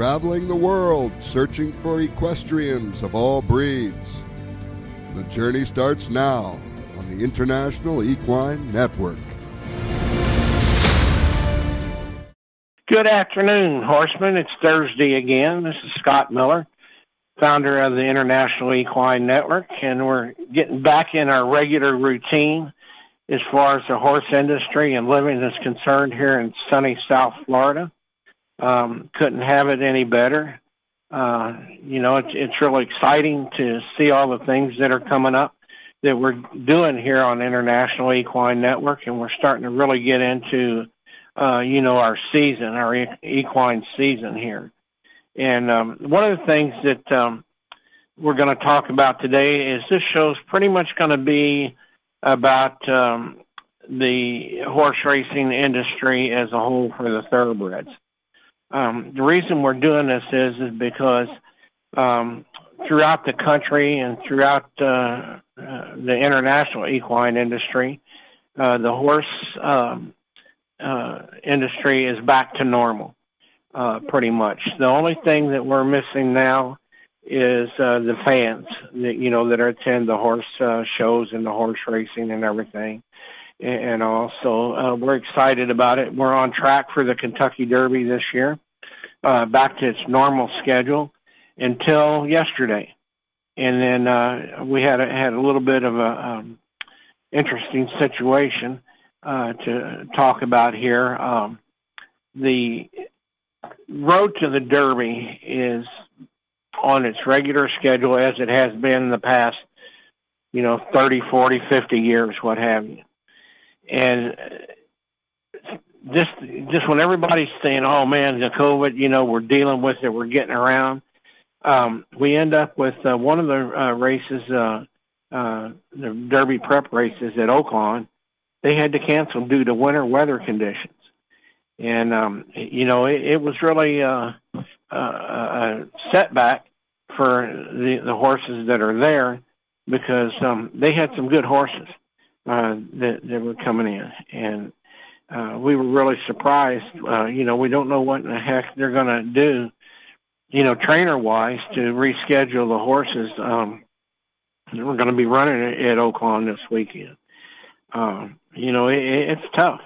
traveling the world searching for equestrians of all breeds. The journey starts now on the International Equine Network. Good afternoon, horsemen. It's Thursday again. This is Scott Miller, founder of the International Equine Network, and we're getting back in our regular routine as far as the horse industry and living is concerned here in sunny South Florida. Um, couldn't have it any better. Uh, you know, it's, it's really exciting to see all the things that are coming up that we're doing here on International Equine Network, and we're starting to really get into, uh, you know, our season, our equine season here. And um, one of the things that um, we're going to talk about today is this show's pretty much going to be about um, the horse racing industry as a whole for the thoroughbreds. Um, the reason we're doing this is is because um, throughout the country and throughout uh, uh, the international equine industry, uh, the horse um, uh, industry is back to normal, uh, pretty much. The only thing that we're missing now is uh, the fans that you know that attend the horse shows and the horse racing and everything and also uh, we're excited about it. We're on track for the Kentucky Derby this year, uh, back to its normal schedule until yesterday, and then uh, we had a, had a little bit of a um, interesting situation uh, to talk about here. Um, the road to the Derby is on its regular schedule as it has been in the past, you know, 30, 40, 50 years, what have you and just just when everybody's saying, "Oh man, the COVID," you know, we're dealing with it, we're getting around. Um, we end up with uh, one of the uh, races, uh, uh, the Derby prep races at Oaklawn. They had to cancel due to winter weather conditions, and um, you know, it, it was really uh, a, a setback for the the horses that are there because um, they had some good horses uh, that, that were coming in. And uh, we were really surprised. Uh, you know, we don't know what in the heck they're going to do, you know, trainer wise to reschedule the horses. Um, we're going to be running at, Oaklawn this weekend. Um, you know, it, it's tough.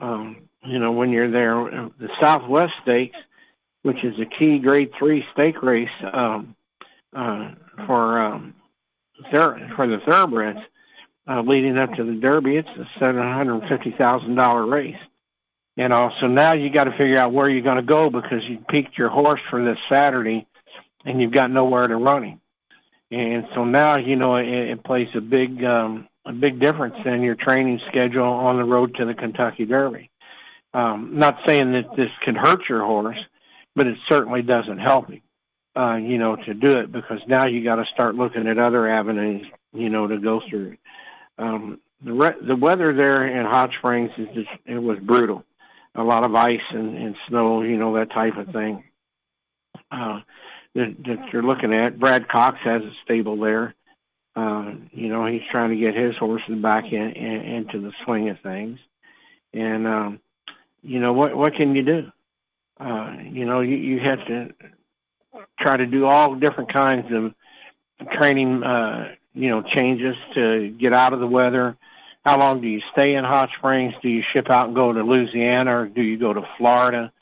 Um, you know, when you're there, the Southwest Stakes, which is a key Grade Three stake race um, uh, for um, for the thoroughbreds, uh, leading up to the Derby. It's a seven hundred fifty thousand dollar race. You know, so now you got to figure out where you're going to go because you peaked your horse for this Saturday, and you've got nowhere to run him. And so now you know it, it plays a big um, a big difference in your training schedule on the road to the Kentucky Derby. Um, not saying that this can hurt your horse, but it certainly doesn't help him. Uh, you know, to do it because now you got to start looking at other avenues, you know, to go through. Um, the re- the weather there in Hot Springs is just it was brutal. A lot of ice and, and snow, you know that type of thing. Uh, that, that you're looking at. Brad Cox has a stable there. Uh, you know he's trying to get his horses back in, in into the swing of things, and um, you know what what can you do? Uh, you know you, you have to try to do all different kinds of training uh, you know, changes to get out of the weather? How long do you stay in Hot Springs? Do you ship out and go to Louisiana or do you go to Florida?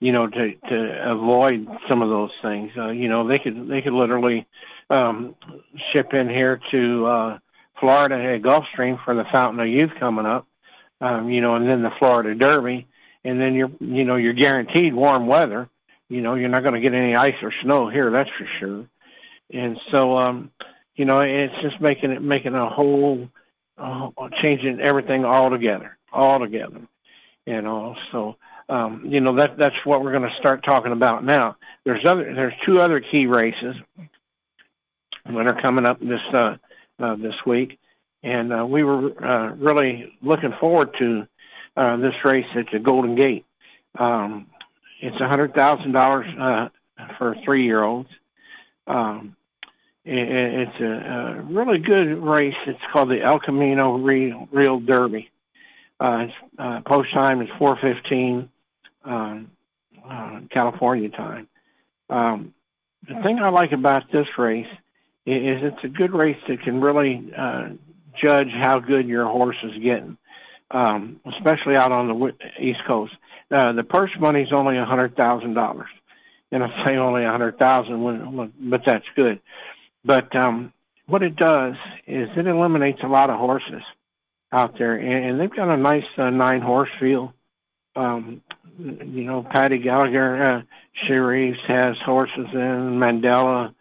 You know, to to avoid some of those things. Uh, you know, they could they could literally um, ship in here to uh, Florida at Gulfstream for the Fountain of Youth coming up. Um, you know, and then the Florida Derby, and then you're you know you're guaranteed warm weather. You know, you're not going to get any ice or snow here, that's for sure. And so, um, you know, it's just making it making a whole uh, changing everything all together, all together. You know, so um, you know that that's what we're going to start talking about now. There's other there's two other key races that are coming up this uh, uh, this week, and uh, we were uh, really looking forward to uh, this race at the Golden Gate. Um, it's a hundred thousand dollars uh, for three year olds. Um, it's a, a really good race. It's called the El Camino Real, Real Derby. Uh, uh, post time is 4:15 uh, uh, California time, Um, the thing I like about this race is it's a good race that can really uh, judge how good your horse is getting, um, especially out on the East Coast. Uh, the purse money is only a hundred thousand dollars, and I say only a hundred thousand, but that's good. But um, what it does is it eliminates a lot of horses out there, and, and they've got a nice uh, nine horse field. Um, you know, Paddy Gallagher, uh, Shereves has horses in Mandela.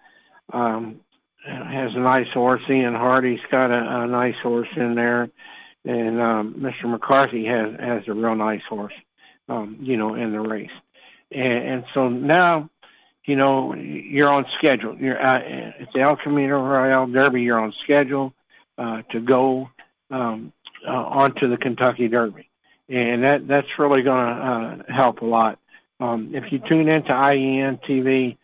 Um, has a nice horse. Ian Hardy's got a, a nice horse in there, and um, Mr. McCarthy has has a real nice horse, um, you know, in the race. And, and so now, you know, you're on schedule. You're uh, at the El Camino Royale Derby. You're on schedule uh, to go um, uh, onto the Kentucky Derby, and that that's really going to uh, help a lot. Um, if you tune into IENTV.org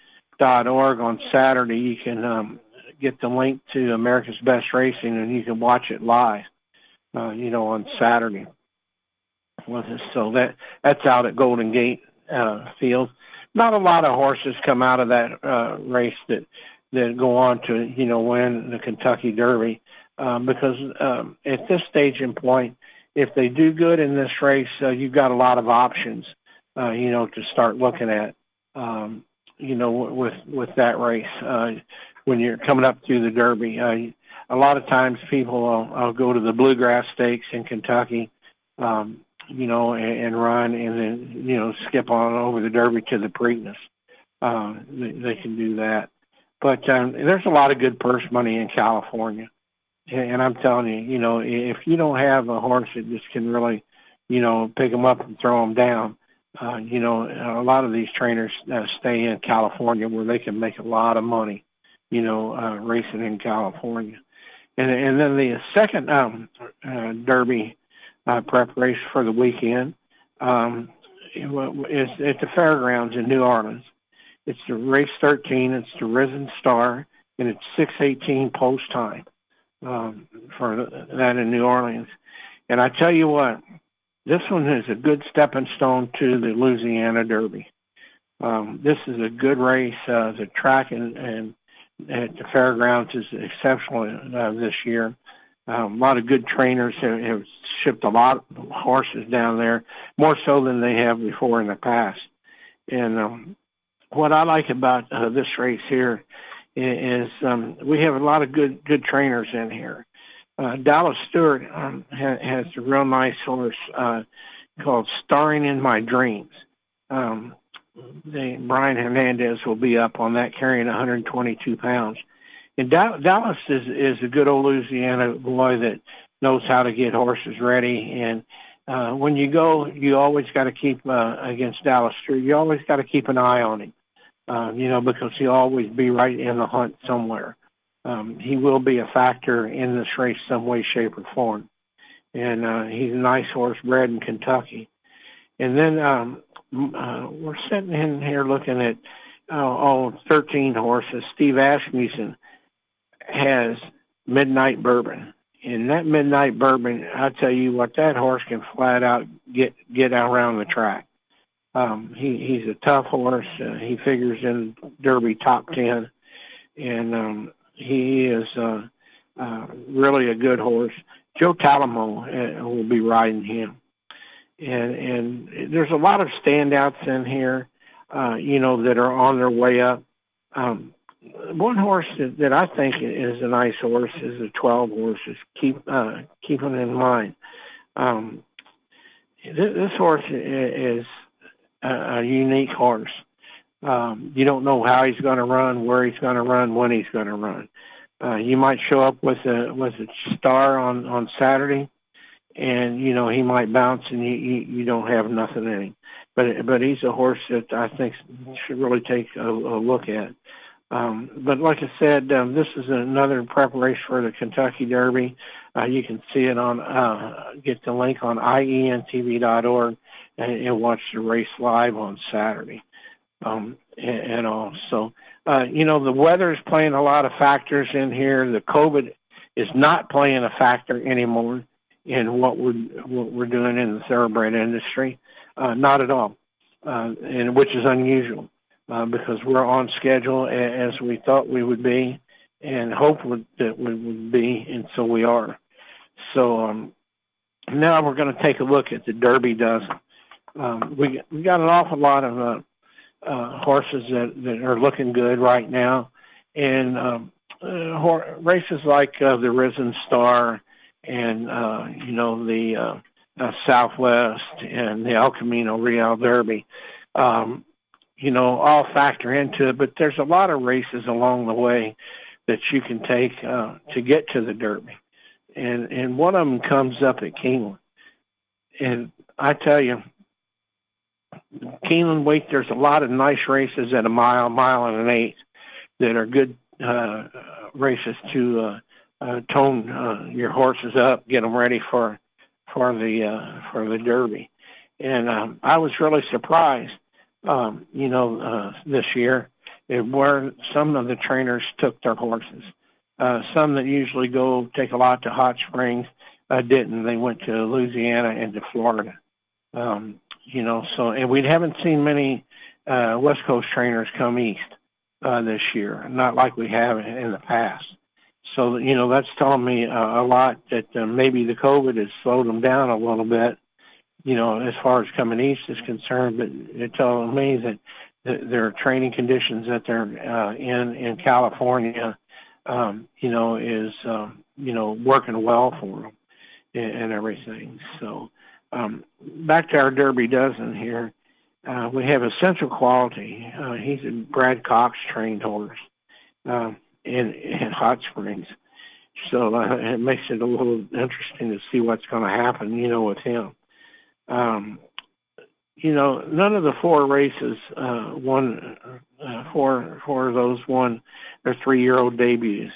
on Saturday, you can um, get the link to America's Best Racing, and you can watch it live. Uh, you know, on Saturday. So that that's out at Golden Gate uh, Field. Not a lot of horses come out of that uh, race that that go on to you know win the Kentucky Derby um, because um, at this stage and point, if they do good in this race, uh, you've got a lot of options. Uh, you know to start looking at. Um, you know with with that race. Uh, when you're coming up through the Derby. Uh, a lot of times people will, will go to the Bluegrass Stakes in Kentucky, um, you know, and, and run, and then you know skip on over the Derby to the Preakness. Uh, they, they can do that, but um, there's a lot of good purse money in California, and I'm telling you, you know, if you don't have a horse that just can really, you know, pick them up and throw them down. Uh, you know, a lot of these trainers uh, stay in California where they can make a lot of money you know, uh, racing in California. And, and then the second um, uh, Derby uh, preparation for the weekend um, is at the fairgrounds in New Orleans. It's the race 13. It's the Risen Star, and it's 6:18 post time um, for that in New Orleans. And I tell you what, this one is a good stepping stone to the Louisiana Derby. Um, this is a good race. Uh, the track and, and at the fairgrounds is exceptional uh, this year. Um, a lot of good trainers have, have shipped a lot of horses down there, more so than they have before in the past. And um, what I like about uh, this race here is, um, we have a lot of good good trainers in here. Uh, Dallas Stewart um, ha- has a real nice horse uh, called Starring in My Dreams. Um, the Brian Hernandez will be up on that carrying 122 pounds. And Dallas is is a good old Louisiana boy that knows how to get horses ready. And uh, when you go, you always got to keep uh, against Dallas. You always got to keep an eye on him, uh, you know, because he'll always be right in the hunt somewhere. Um, he will be a factor in this race some way, shape, or form. And uh, he's a nice horse bred in Kentucky. And then um, uh, we're sitting in here looking at uh, oh, 13 horses. Steve Asmussen has Midnight Bourbon. And that Midnight Bourbon, I tell you what, that horse can flat out get get around the track. Um, he he's a tough horse. Uh, he figures in Derby top ten, and um, he is uh, uh, really a good horse. Joe Talamo uh, will be riding him and and there's a lot of standouts in here, uh, you know, that are on their way up. Um, one horse that, that I think is a nice horse is a 12 horses. Keep uh, keeping in mind. Um, this, this horse is a, a unique horse. Um, you don't know how he's going to run, where he's going to run, when he's going to run. Uh, you might show up with a with a star on on Saturday, and you know he might bounce and you you, you don't have nothing in him. But but he's a horse that I think should really take a, a look at. Um, but like I said, um, this is another preparation for the Kentucky Derby. Uh, you can see it on uh, get the link on ientv.org and, and watch the race live on Saturday. Um, and, and all. So, uh, you know, the weather is playing a lot of factors in here. The COVID is not playing a factor anymore in what we're what we're doing in the thoroughbred industry. Uh, not at all, uh, and which is unusual. Uh, because we're on schedule as we thought we would be and hoped that we would be, and so we are. So um, now we're going to take a look at the Derby dozen. Um, we we got an awful lot of uh, uh, horses that, that are looking good right now, and um, uh, hor- races like uh, the Risen Star and uh, you know the uh, uh, Southwest and the El Camino Real Derby, um, you know, all factor into it. But there's a lot of races along the way that you can take uh, to get to the Derby, and and one of them comes up at Keeneland, and I tell you. Keeneland Week, there's a lot of nice races at a mile, mile and an eighth that are good uh, races to uh, uh, tone uh, your horses up, get them ready for for the uh, for the Derby. And um, I was really surprised, um, you know, uh, this year where some of the trainers took their horses. Uh, some that usually go take a lot to Hot Springs uh, didn't. They went to Louisiana and to Florida. Um, you know, so and we haven't seen many uh, West Coast trainers come east uh, this year, not like we have in the past. So you know that's telling me uh, a lot that uh, maybe the COVID has slowed them down a little bit. You know, as far as coming east is concerned, but it's telling me that th- their training conditions that they're uh, in in California, um, you know, is um, you know working well for them and, and everything. So um, back to our Derby dozen here. Uh, we have Essential Quality. Uh, he's a Brad Cox trained horse uh, in, in Hot Springs. So uh, it makes it a little interesting to see what's going to happen, you know, with him. Um, you know, none of the four races uh, won, uh, four, four of those won their three-year-old debuts.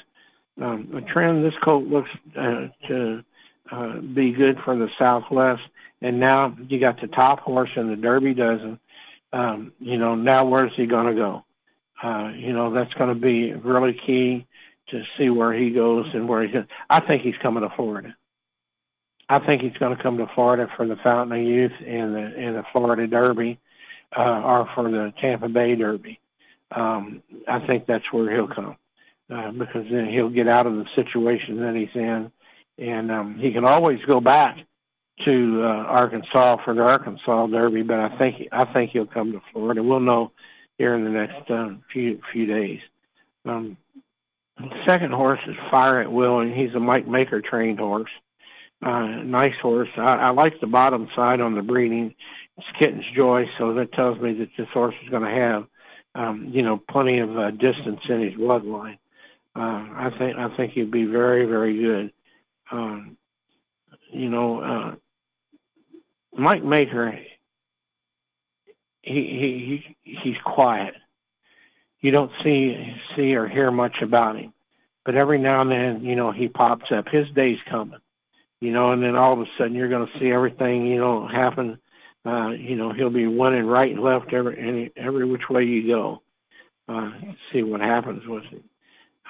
Um, the trend, this colt looks uh, to uh, be good for the Southwest. And now you got the top horse in the Derby dozen. Um, you know, now where's he going to go? Uh, you know, that's going to be really key to see where he goes and where he's. I think he's coming to Florida. I think he's going to come to Florida for the Fountain of Youth and the and the Florida Derby, uh, or for the Tampa Bay Derby. Um, I think that's where he'll come uh, because then he'll get out of the situation that he's in, and um, he can always go back to uh, Arkansas for the Arkansas Derby, but I think I think he'll come to Florida. We'll know here in the next uh, few few days. Um, second horse is Fire at Will, and he's a Mike Maker trained horse. Uh, nice horse. I, I like the bottom side on the breeding. It's Kitten's Joy, so that tells me that this horse is going to have, um, you know, plenty of uh, distance in his bloodline. Uh, I think I think he'd be very very good. Um, you know, uh, Mike Maker, he he he's quiet. You don't see see or hear much about him, but every now and then, you know, he pops up. His day's coming, you know, and then all of a sudden you're going to see everything, you know, happen. Uh, you know, he'll be running right and left every any, every which way you go. Uh, see what happens with it.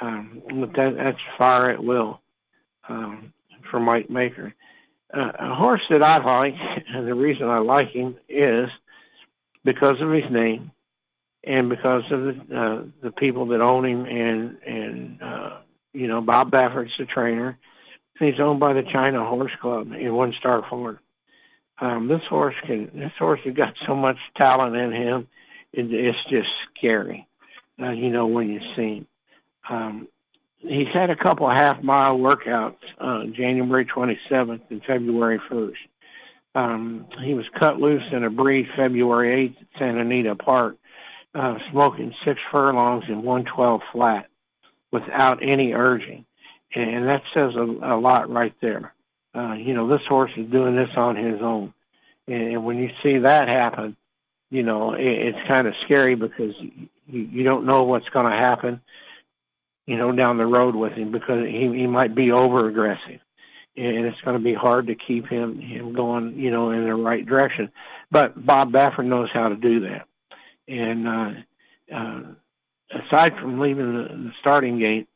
Um, but that that's fire at will um, for Mike Maker uh, a horse that I like, and the reason I like him is because of his name and because of the uh, the people that own him and and uh, you know Bob Baffert's the trainer. He's owned by the China Horse Club in WinStar Farm. Um, this horse can this horse has got so much talent in him, it, it's just scary. Uh, you know when you see him. Um, he's had a couple half mile workouts uh, January 27th and February 1st. Um, he was cut loose in a breeze February 8th at Santa Anita Park, uh, smoking six furlongs in 112 flat without any urging. And that says a, a lot right there. Uh, you know, this horse is doing this on his own. And when you see that happen, you know, it, it's kind of scary because you, you don't know what's going to happen you know, down the road with him because he he might be over aggressive, and it's going to be hard to keep him him going, you know, in the right direction. But Bob Baffert knows how to do that, and uh, uh, aside from leaving the, the starting gate,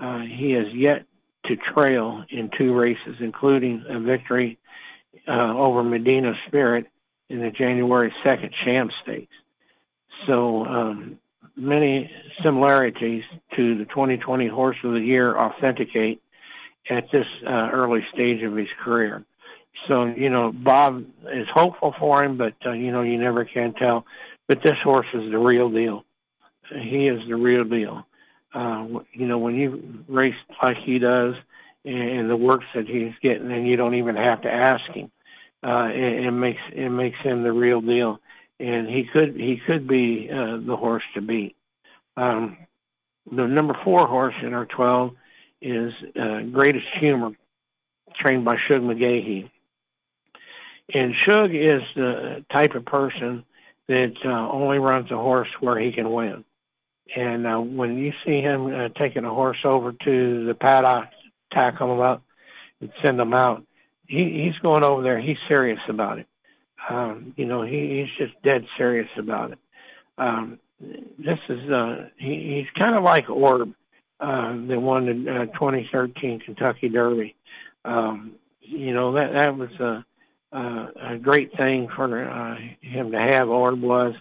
uh, he has yet to trail in two races, including a victory uh, over Medina Spirit in the January 2nd Sham Stakes. So um, many similarities to the 2020 Horse of the Year Authentic at this uh, early stage of his career. So, you know, Bob is hopeful for him, but, uh, you know, you never can tell. But this horse is the real deal. He is the real deal. Uh, you know, when you race like he does and the works that he's getting, and you don't even have to ask him, uh, it, it makes it makes him the real deal. And he could he could be uh, the horse to beat. Um, the number four horse in our 12 is uh, Greatest Honor, trained by Shug McGaughey. And Shug is the type of person that uh, only runs a horse where he can win. And uh, when you see him uh, taking a horse over to the paddock, tackle him up, and send him out, he, he's going over there. He's serious about it. Um, you know, he, he's just dead serious about it. Um, this is uh, he, he's kind of like Orb, uh, the one in uh, 2013 Kentucky Derby. Um, you know that that was a, a, a great thing for uh, him to have. Orb was,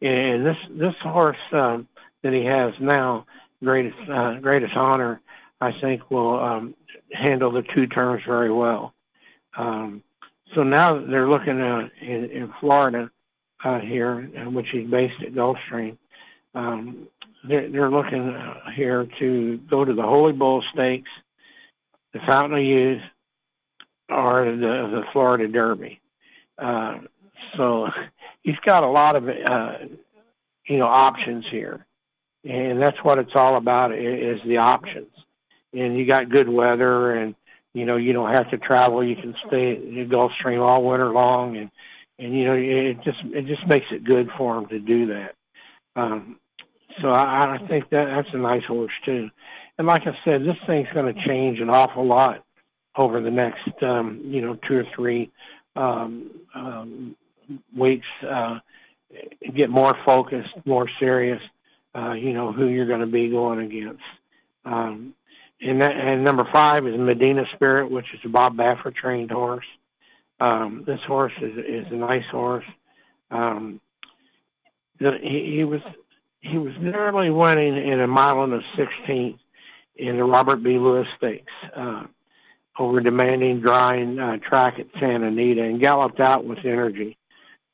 and this this horse um, that he has now, greatest uh, greatest honor, I think will um, handle the two terms very well. Um, so now they're looking uh, in, in Florida uh, here, which he's based at Gulfstream um, they're, they're looking uh, here to go to the Holy Bull Stakes, the Fountain of Youth, or the, the Florida Derby. Uh, so he's got a lot of uh, you know options here, and that's what it's all about is the options. And you got good weather, and you know you don't have to travel. You can stay at the Gulfstream all winter long, and and you know it just it just makes it good for him to do that. Um, so I, I think that that's a nice horse too. And like I said, this thing's going to change an awful lot over the next, um, you know, two or three um, um, weeks. Uh, get more focused, more serious. Uh, you know who you're going to be going against. Um, and, that, and number five is Medina Spirit, which is a Bob Baffert trained horse. Um, this horse is is a nice horse. Um, the, he, he was he was narrowly winning in a mile and a sixteenth in the Robert B. Lewis Stakes uh, over demanding drying uh, track at Santa Anita and galloped out with energy.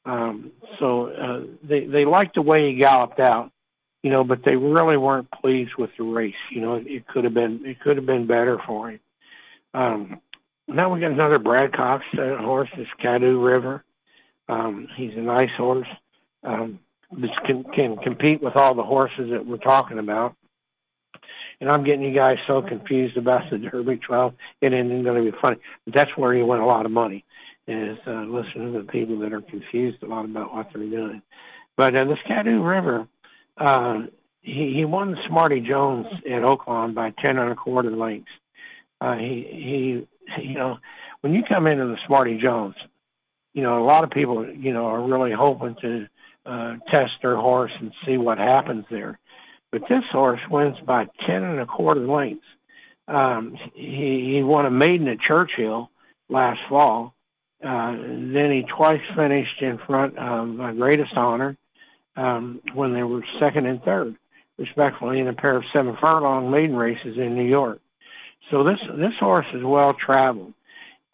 Um, so uh, they they liked the way he galloped out, you know, but they really weren't pleased with the race. You know, it, could have been it could have been better for him. Um, now we got another Brad Cox uh, horse, this Caddo River. Um, he's a nice horse. Um, this can, can compete with all the horses that we're talking about. And I'm getting you guys so confused about the Derby 12. It isn't going to be funny. But that's where you win a lot of money, is uh, listening to the people that are confused a lot about what they're doing. But uh, this Caddo River, uh, he, he won Smarty Jones at Oaklawn by 10 and a quarter lengths. Uh, he, he, you know, when you come into the Smarty Jones, you know, a lot of people, you know, are really hoping to uh, test their horse and see what happens there. But this horse wins by ten and a quarter lengths. Um, he, he won a maiden at Churchill last fall. Uh, then he twice finished in front of my greatest honor um, when they were second and third, respectively, in a pair of seven furlong maiden races in New York. So this this horse is well traveled.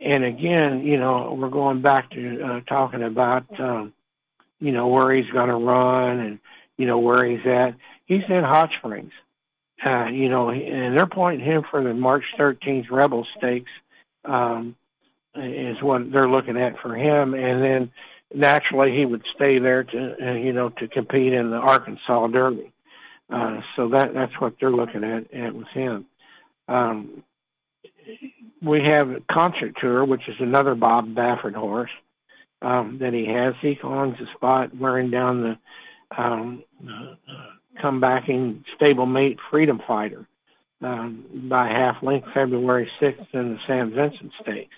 And again, you know, we're going back to uh, talking about um, you know, where he's going to run and, you know, where he's at. He's in Hot Springs. Uh, you know, and they're pointing him for the March 13th Rebel Stakes, um, is what they're looking at for him. And then naturally he would stay there to, uh, you know, to compete in the Arkansas Derby. Uh, so that, that's what they're looking at, at with him. Um, we have Concert Tour, which is another Bob Baffert horse um, that he has. He owns a spot wearing down the um, uh, comebacking stablemate Freedom Fighter um, by half length February 6th in the San Vicente Stakes.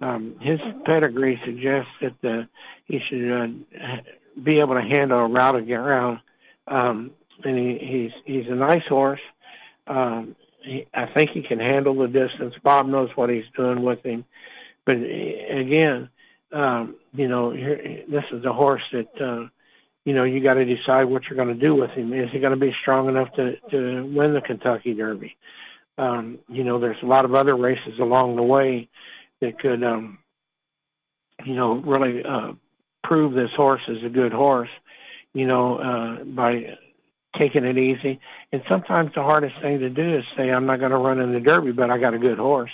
Um, his pedigree suggests that the, he should uh, be able to handle a route around. Um, and he, he's he's a nice horse. Um, he, I think he can handle the distance. Bob knows what he's doing with him. But again, um, you know, here, this is a horse that uh, you know, you got to decide what you're going to do with him. Is he going to be strong enough to to win the Kentucky Derby? Um, you know, there's a lot of other races along the way that could, um, you know, really uh, prove this horse is a good horse. You know, uh, by taking it easy. And sometimes the hardest thing to do is say, I'm not going to run in the Derby, but I got a good horse.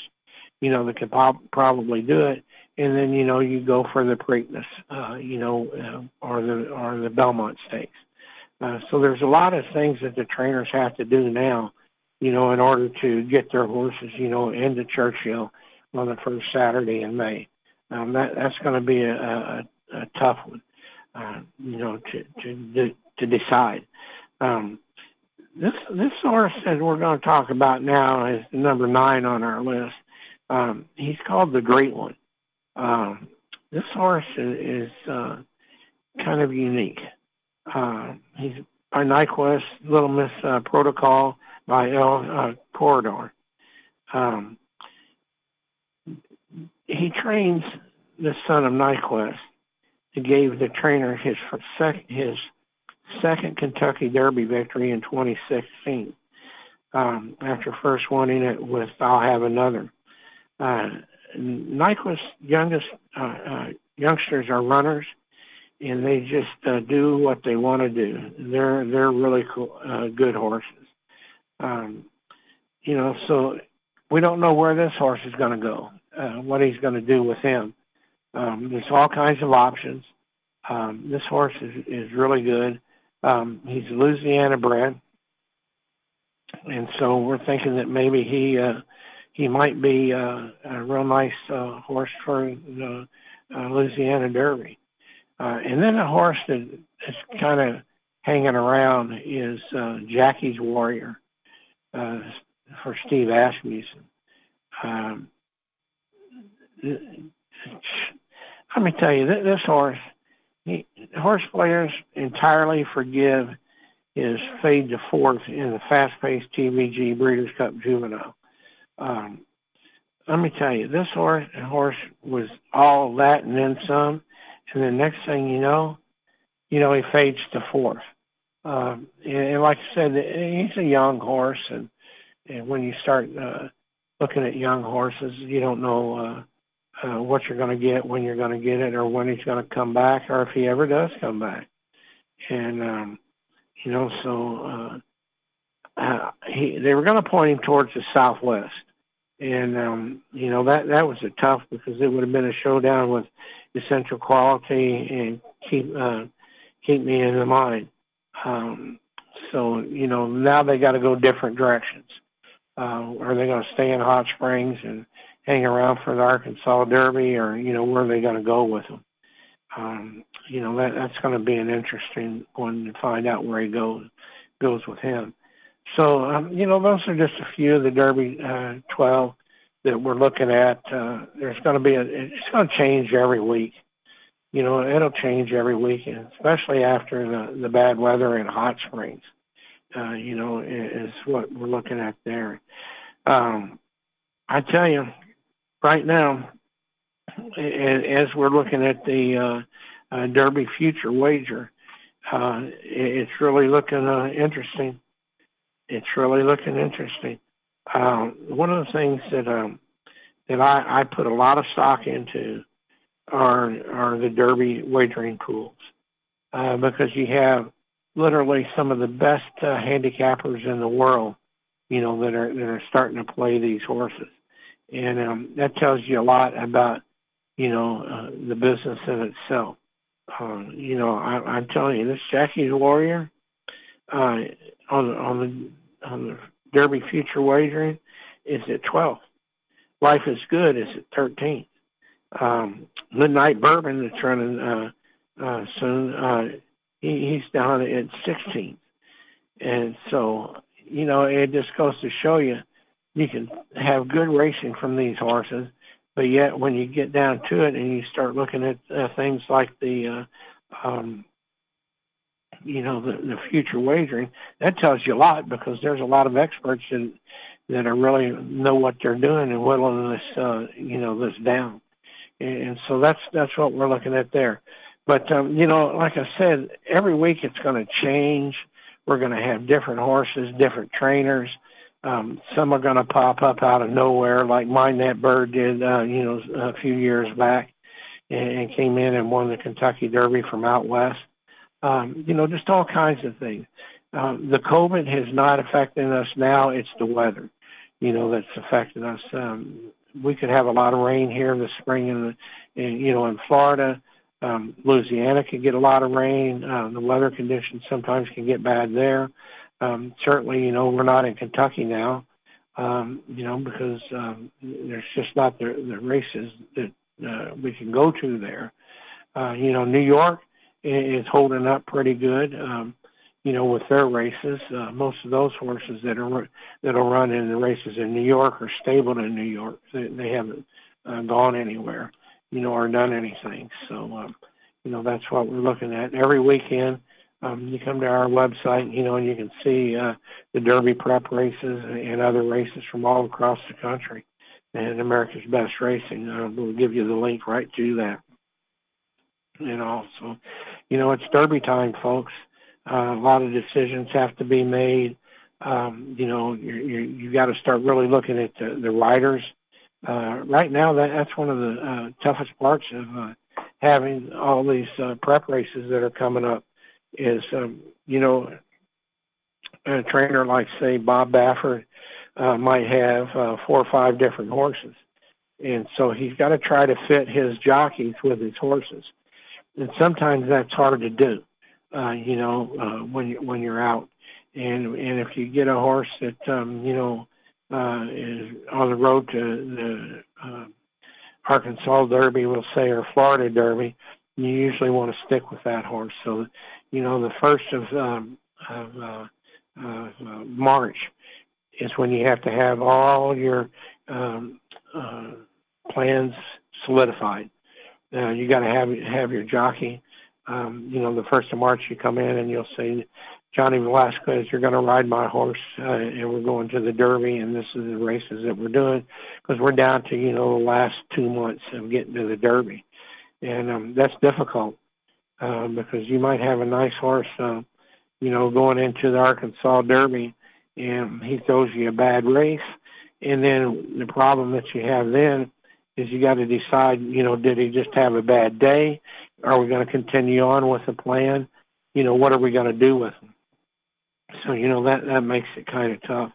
You know, that could po- probably do it and then you know you go for the Preakness, uh, you know, uh, or the or the Belmont Stakes. Uh, so there's a lot of things that the trainers have to do now, you know, in order to get their horses, you know, into Churchill on the first Saturday in May. Um, that that's going to be a, a, a tough one, uh, you know, to to to decide. Um, this this horse that we're going to talk about now is number nine on our list. Um, he's called the Great One. Um, this horse is, is uh, kind of unique. Uh, he's by Nyquist, Little Miss uh, Protocol by El uh, Corredor. Um, he trains the son of Nyquist. He gave the trainer his sec- his second Kentucky Derby victory in 2016. Um, after first winning it with "I'll Have Another." Uh, Nyquist's youngest uh, uh, youngsters are runners, and they just uh, do what they want to do. They're they're really cool, uh, good horses. Um, you know, so we don't know where this horse is going to go, uh, what he's going to do with him. Um, there's all kinds of options. Um, this horse is is really good. Um, he's Louisiana bred, and so we're thinking that maybe he uh, he might be uh, a real nice uh, horse for the uh, Louisiana Derby. Uh, and then a horse that is kind of hanging around is uh, Jackie's Warrior uh, for Steve Asmussen. Um, let me tell you, this horse, he, horse players entirely forgive his fade to fourth in the fast-paced TVG Breeders' Cup Juvenile. Um, let me tell you, this horse horse was all that and then some, and the next thing you know, you know he fades to fourth. Um, and, like I said, he's a young horse, and and when you start uh, looking at young horses, you don't know uh, uh, what you're going to get, when you're going to get it, or when he's going to come back, or if he ever does come back. And um, you know, so uh, uh, he, they were going to point him towards the southwest, and um, you know that that was a tough because it would have been a showdown with essential quality and keep uh, keep me in the mind. Um, so you know now they got to go different directions. Uh, are they going to stay in Hot Springs and hang around for the Arkansas Derby, or you know where are they going to go with them? Um, you know that that's going to be an interesting one to find out where he goes goes with him. So, um, you know, those are just a few of the Derby uh, 12 that we're looking at. Uh, there's going to be a, it's going to change every week. You know, it'll change every week, especially after the, the bad weather in hot springs. Uh, you know, is what we're looking at there. Um, I tell you, right now, as we're looking at the uh, uh, Derby future wager, uh, it's really looking uh, interesting it's really looking interesting. Um, one of the things that um, that I, I put a lot of stock into are are the Derby wagering pools uh, because you have literally some of the best uh, handicappers in the world, you know, that are that are starting to play these horses, and um, that tells you a lot about you know uh, the business in itself. Uh, you know, I, I'm telling you, this Jackie's Warrior uh, on on the on the Derby Future Wagering is at 12. Life is Good is at 13. Um, Midnight Bourbon that's running uh, uh, soon. Uh, he, he's down at 16. And so, you know, it just goes to show you you can have good racing from these horses, but yet when you get down to it and you start looking at uh, things like the uh, um, you know the, the future wagering, that tells you a lot because there's a lot of experts that that are really know what they're doing and whittling this uh, you know this down, and so that's that's what we're looking at there. but um, you know, like I said, every week it's going to change. We're going to have different horses, different trainers. Um, some are going to pop up out of nowhere, like Mine That Bird did, uh, you know, a few years back, and, and came in and won the Kentucky Derby from out west. Um, you know, just all kinds of things. Um, the COVID has not affected us now; it's the weather, you know, that's affected us. Um, we could have a lot of rain here this spring, in, the, in you know, in Florida. Um, Louisiana can get a lot of rain. Uh, the weather conditions sometimes can get bad there. Um, certainly, you know, we're not in Kentucky now, um, you know, because um, there's just not the, the races that uh, we can go to there. Uh, you know, New York is holding up pretty good, um, you know, with their races. Uh, most of those horses that are that'll run in the races in New York are stable in New York. They, they haven't uh, gone anywhere, you know, or done anything. So, um, you know, that's what we're looking at every weekend um, you come to our website, you know, and you can see uh, the Derby prep races and other races from all across the country. And America's Best Racing, uh, we'll give you the link right to that. You know, so, you know, it's Derby time, folks. Uh, a lot of decisions have to be made. Um, you know, you you you got to start really looking at the, the riders. Uh, right now, that that's one of the uh, toughest parts of uh, having all these uh, prep races that are coming up is, um, you know, a trainer like, say, Bob Baffert uh, might have uh, four or five different horses. And so he's got to try to fit his jockeys with his horses. And sometimes that's hard to do, uh, you know, uh, when, you, when you're out. And, and if you get a horse that, um, you know, uh, is on the road to the uh, Arkansas Derby, we'll say, or Florida Derby, you usually want to stick with that horse. So you know, the first of, um, of uh, uh, uh, March is when you have to have all your um, uh, plans solidified. Uh, you got to have have your jockey. Um, you know, the first of March you come in and you'll say, Johnny Velazquez, you're going to ride my horse, uh, and we're going to the Derby, and this is the races that we're doing because we're down to you know the last two months of getting to the Derby, and um, that's difficult uh, because you might have a nice horse, uh, you know, going into the Arkansas Derby, and he throws you a bad race, and then the problem that you have then is you got to decide, you know, did he just have a bad day? Are we going to continue on with the plan? You know, what are we going to do with him? So you know that that makes it kind of tough,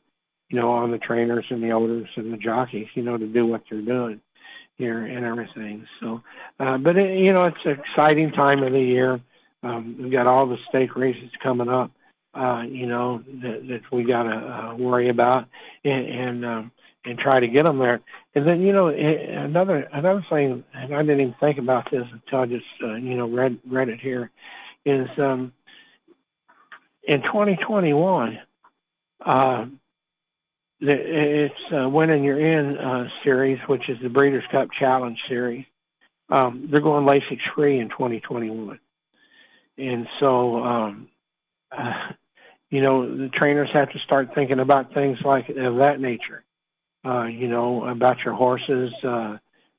you know, on the trainers and the owners and the jockeys, you know, to do what they're doing here and everything. So, uh, but it, you know, it's an exciting time of the year. Um, we've got all the stake races coming up, uh, you know, that, that we got to uh, worry about and and, um, and try to get them there. And then, you know, another another thing, and I didn't even think about this until I just uh, you know read read it here, is um, in 2021. Uh, it's uh, Win and You're In uh, series, which is the Breeders' Cup Challenge series. Um, they're going Lasix free in 2021, and so um, uh, you know the trainers have to start thinking about things like of that nature. Uh, you know about your horses. Uh,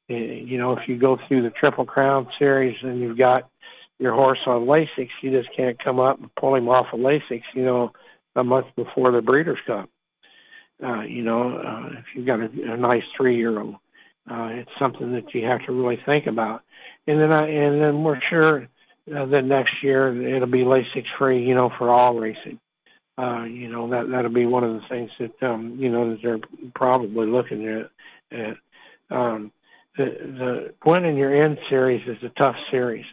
eh, you know if you go through the Triple Crown series and you've got your horse on Lasix, you just can't come up and pull him off of Lasix. You know a month before the Breeders' Cup uh, you know, uh, if you've got a, a nice three-year-old, uh, it's something that you have to really think about. And then, I, and then we're sure uh, that next year it'll be Lasix free, you know, for all racing. Uh, you know, that that'll be one of the things that um, you know that they're probably looking at. at. Um, the the Win and You're In series is a tough series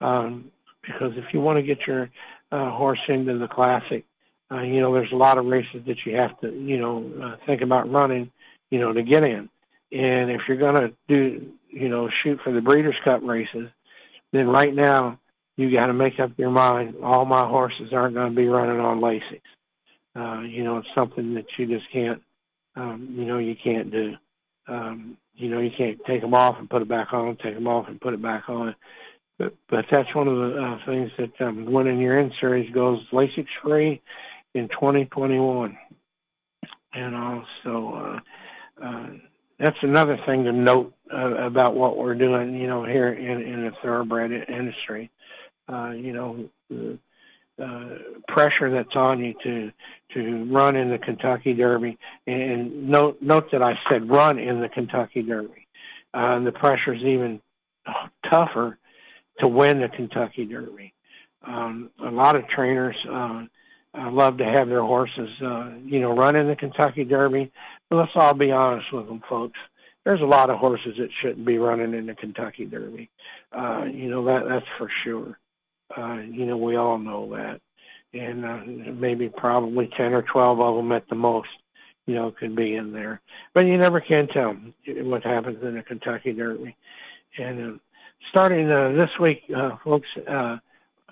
um, because if you want to get your uh, horse into the classic, uh, you know, there's a lot of races that you have to, you know, uh, think about running, you know, to get in. And if you're going to do, you know, shoot for the Breeders' Cup races, then right now you got to make up your mind. All my horses aren't going to be running on Lasix. Uh, you know, it's something that you just can't, um, you know, you can't do. Um, you know, you can't take them off and put it back on, take them off and put it back on. But, but that's one of the uh, things that um, Win and You're In series goes Lasix free in 2021. And also, uh, uh, that's another thing to note uh, about what we're doing, you know, here in, in the thoroughbred industry. Uh, you know, the uh, pressure that's on you to to run in the Kentucky Derby, and note note that I said run in the Kentucky Derby. Uh, the pressure is even tougher to win the Kentucky Derby. Um, a lot of trainers uh, uh, love to have their horses, uh, you know, run in the Kentucky Derby. But let's all be honest with them, folks. There's a lot of horses that shouldn't be running in the Kentucky Derby. Uh, you know that that's for sure. Uh, you know, we all know that, and uh, maybe probably ten or twelve of them at the most. You know, could be in there, but you never can tell what happens in the Kentucky Derby. And uh, starting uh, this week, uh, folks. Uh,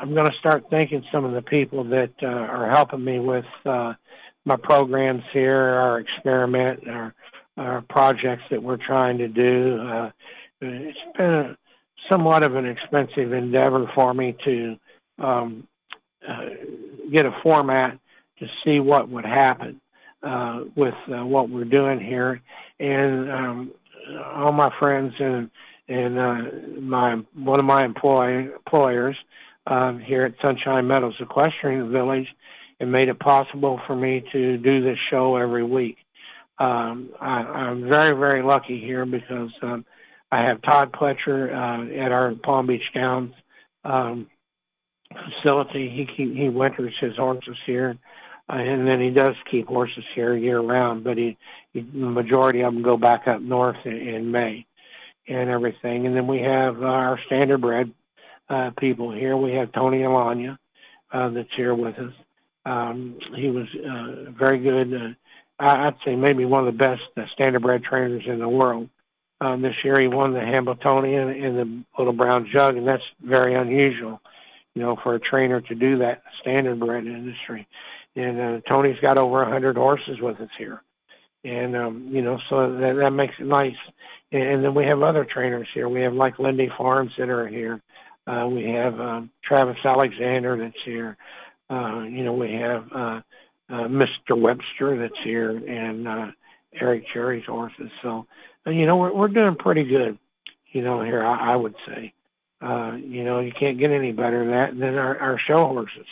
I'm going to start thanking some of the people that uh, are helping me with uh, my programs here, our experiment, our, our projects that we're trying to do. Uh, it's been a, somewhat of an expensive endeavor for me to um, uh, get a format to see what would happen uh, with uh, what we're doing here, and um, all my friends and and my one of my employ, employers um, here at Sunshine Meadows Equestrian Village and made it possible for me to do this show every week. Um, I, I'm very, very lucky here because um, I have Todd Pletcher uh, at our Palm Beach Downs um, facility. He keep, he winters his horses here, uh, and then he does keep horses here year round. But he, he the majority of them go back up north in, in May and everything. And then we have uh, our standardbred uh, people here. We have Tony Alagna uh, that's here with us. Um, he was uh, very good. Uh, I'd say maybe one of the best uh, standardbred trainers in the world. Um, this year he won the Hambletonian in the Little Brown Jug, and that's very unusual, you know, for a trainer to do that in the standardbred industry. And uh, Tony's got over a hundred horses with us here, and um, you know, so that, that makes it nice. And, and then we have other trainers here. We have like Lindy Farms that are here. Uh, we have um, Travis Alexander that's here. Uh, you know, we have uh, uh, Mr. Webster that's here, and uh, Eric Cherry's horses. So, uh, you know, we're we're doing pretty good. You know, here I, I would say. Uh, you know, you can't get any better than that than our, our show horses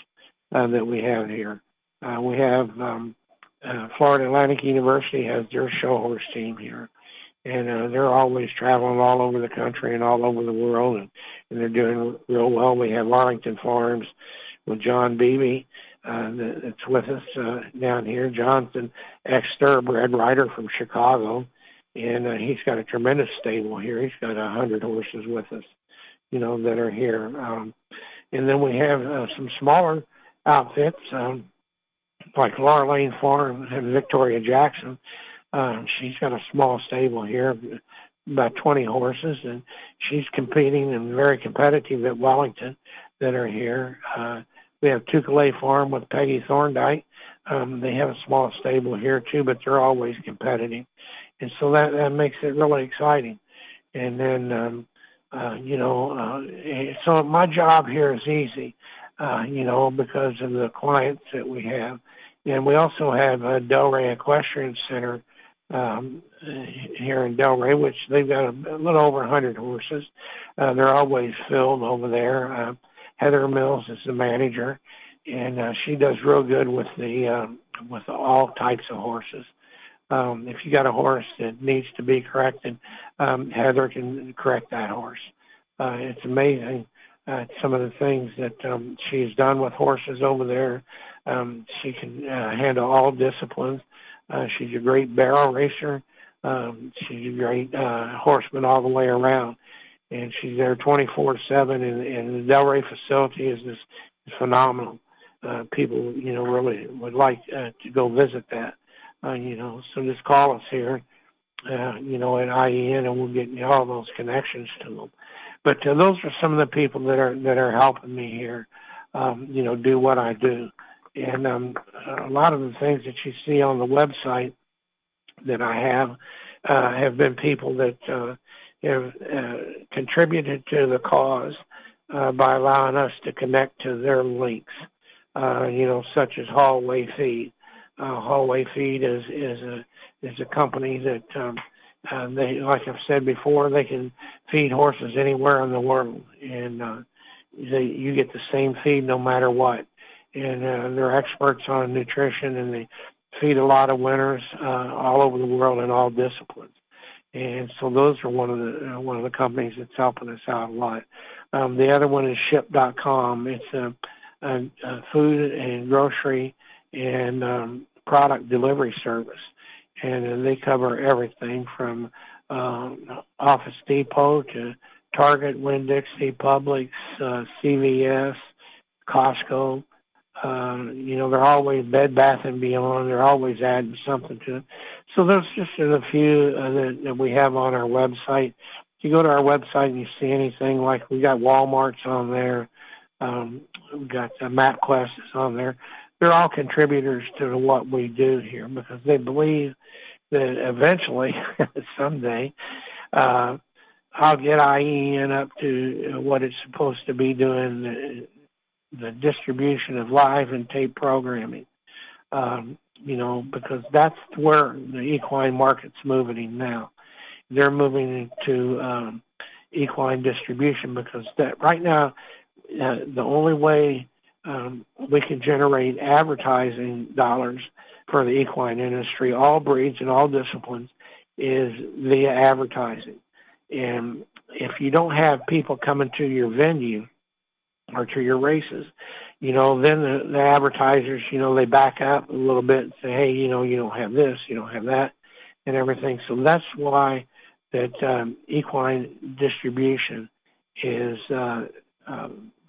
uh, that we have here. Uh, we have um, uh, Florida Atlantic University has their show horse team here and uh, they're always traveling all over the country and all over the world, and, and they're doing real well. We have Arlington Farms with John Beebe uh, that's with us uh, down here. Johnson, ex-thoroughbred rider from Chicago, and uh, he's got a tremendous stable here. He's got a hundred horses with us, you know, that are here. Um, and then we have uh, some smaller outfits, um, like Laura Lane Farm and Victoria Jackson uh, she's got a small stable here, about 20 horses, and she's competing and very competitive at Wellington that are here. Uh, we have Touquelet Farm with Peggy Thorndike. Um, they have a small stable here too, but they're always competitive, and so that that makes it really exciting. And then, um, uh, you know, uh, so my job here is easy, uh, you know, because of the clients that we have, and we also have a Delray Equestrian Center um, here in Delray, which they've got a, little over 100 horses. Uh, they're always filled over there. Uh, Heather Mills is the manager, and uh, she does real good with the um, with all types of horses. Um, if you got a horse that needs to be corrected, um, Heather can correct that horse. Uh, it's amazing uh, some of the things that um, she's done with horses over there. Um, she can uh, handle all disciplines. Uh, she's a great barrel racer. Um, she's a great uh, horseman all the way around, and she's there 24/7. And, the Delray facility is just is phenomenal. Uh, people, you know, really would like uh, to go visit that. Uh, you know, so just call us here, uh, you know, at IEN, and we'll get you all those connections to them. But uh, those are some of the people that are that are helping me here, um, you know, do what I do. And um, a lot of the things that you see on the website that I have uh, have been people that uh, have uh, contributed to the cause uh, by allowing us to connect to their links, uh, you know, such as Hallway Feed. Uh, Hallway Feed is is a is a company that um, uh, they, like I've said before, they can feed horses anywhere in the world, and uh, they, you get the same feed no matter what. And uh, they're experts on nutrition, and they feed a lot of winners uh, all over the world in all disciplines. And so those are one of the uh, one of the companies that's helping us out a lot. Um, the other one is Shipt.com. It's a, a, a food and grocery and um, product delivery service, and uh, they cover everything from um, Office Depot to Target, Winn-Dixie, Publix, uh, CVS, Costco. Uh, you know, they're always Bed Bath and Beyond. They're always adding something to it. So there's just a few uh, that, that we have on our website. If you go to our website and you see anything like we got Walmart's on there, um, we've got uh, MapQuest is on there. They're all contributors to what we do here because they believe that eventually, someday, uh, I'll get IEN up to what it's supposed to be doing, the, distribution of live and tape programming. Um, you know, because that's where the equine market's moving now. They're moving into um, equine distribution because that right now uh, the only way um, we can generate advertising dollars for the equine industry, all breeds and all disciplines, is via advertising. And if you don't have people coming to your venue or to your races, you know, then the, the advertisers, you know, they back up a little bit and say, hey, you know, you don't have this, you don't have that, and everything. So that's why that um, equine distribution is uh, uh,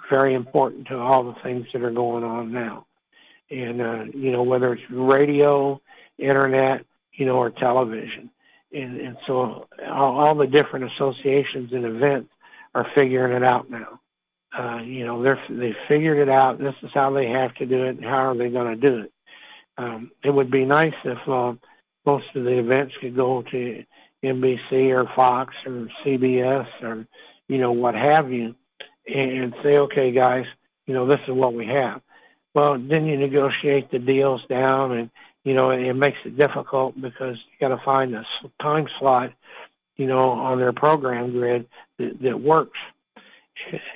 very important to all the things that are going on now. And, uh, you know, whether it's radio, internet, you know, or television and and so all, all the different associations and events are figuring it out now. Uh, you know, they're they figured it out. This is how they have to do it, and how are they going to do it? Um, it would be nice if uh, most of the events could go to NBC or Fox or CBS or you know what have you, and say, okay, guys, you know this is what we have. Well, then you negotiate the deals down and you know, it makes it difficult because you got to find a time slot, you know, on their program grid that, that works.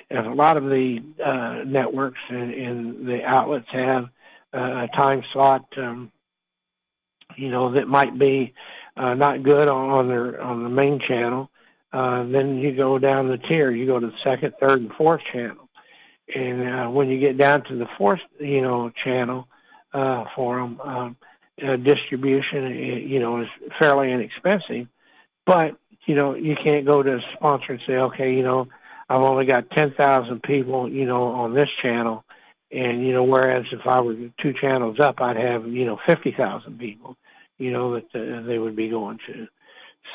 And a lot of the uh, networks and, and the outlets have uh, a time slot, um, you know, that might be uh, not good on their on the main channel. Uh, then you go down the tier. You go to the second, third, and fourth channel. And uh, when you get down to the fourth, you know, channel uh, for them, um, distribution, you know, is fairly inexpensive. But you know, you can't go to a sponsor and say, okay, you know, I've only got ten thousand people, you know, on this channel, and you know, whereas if I were two channels up, I'd have you know fifty thousand people, you know, that uh, they would be going to.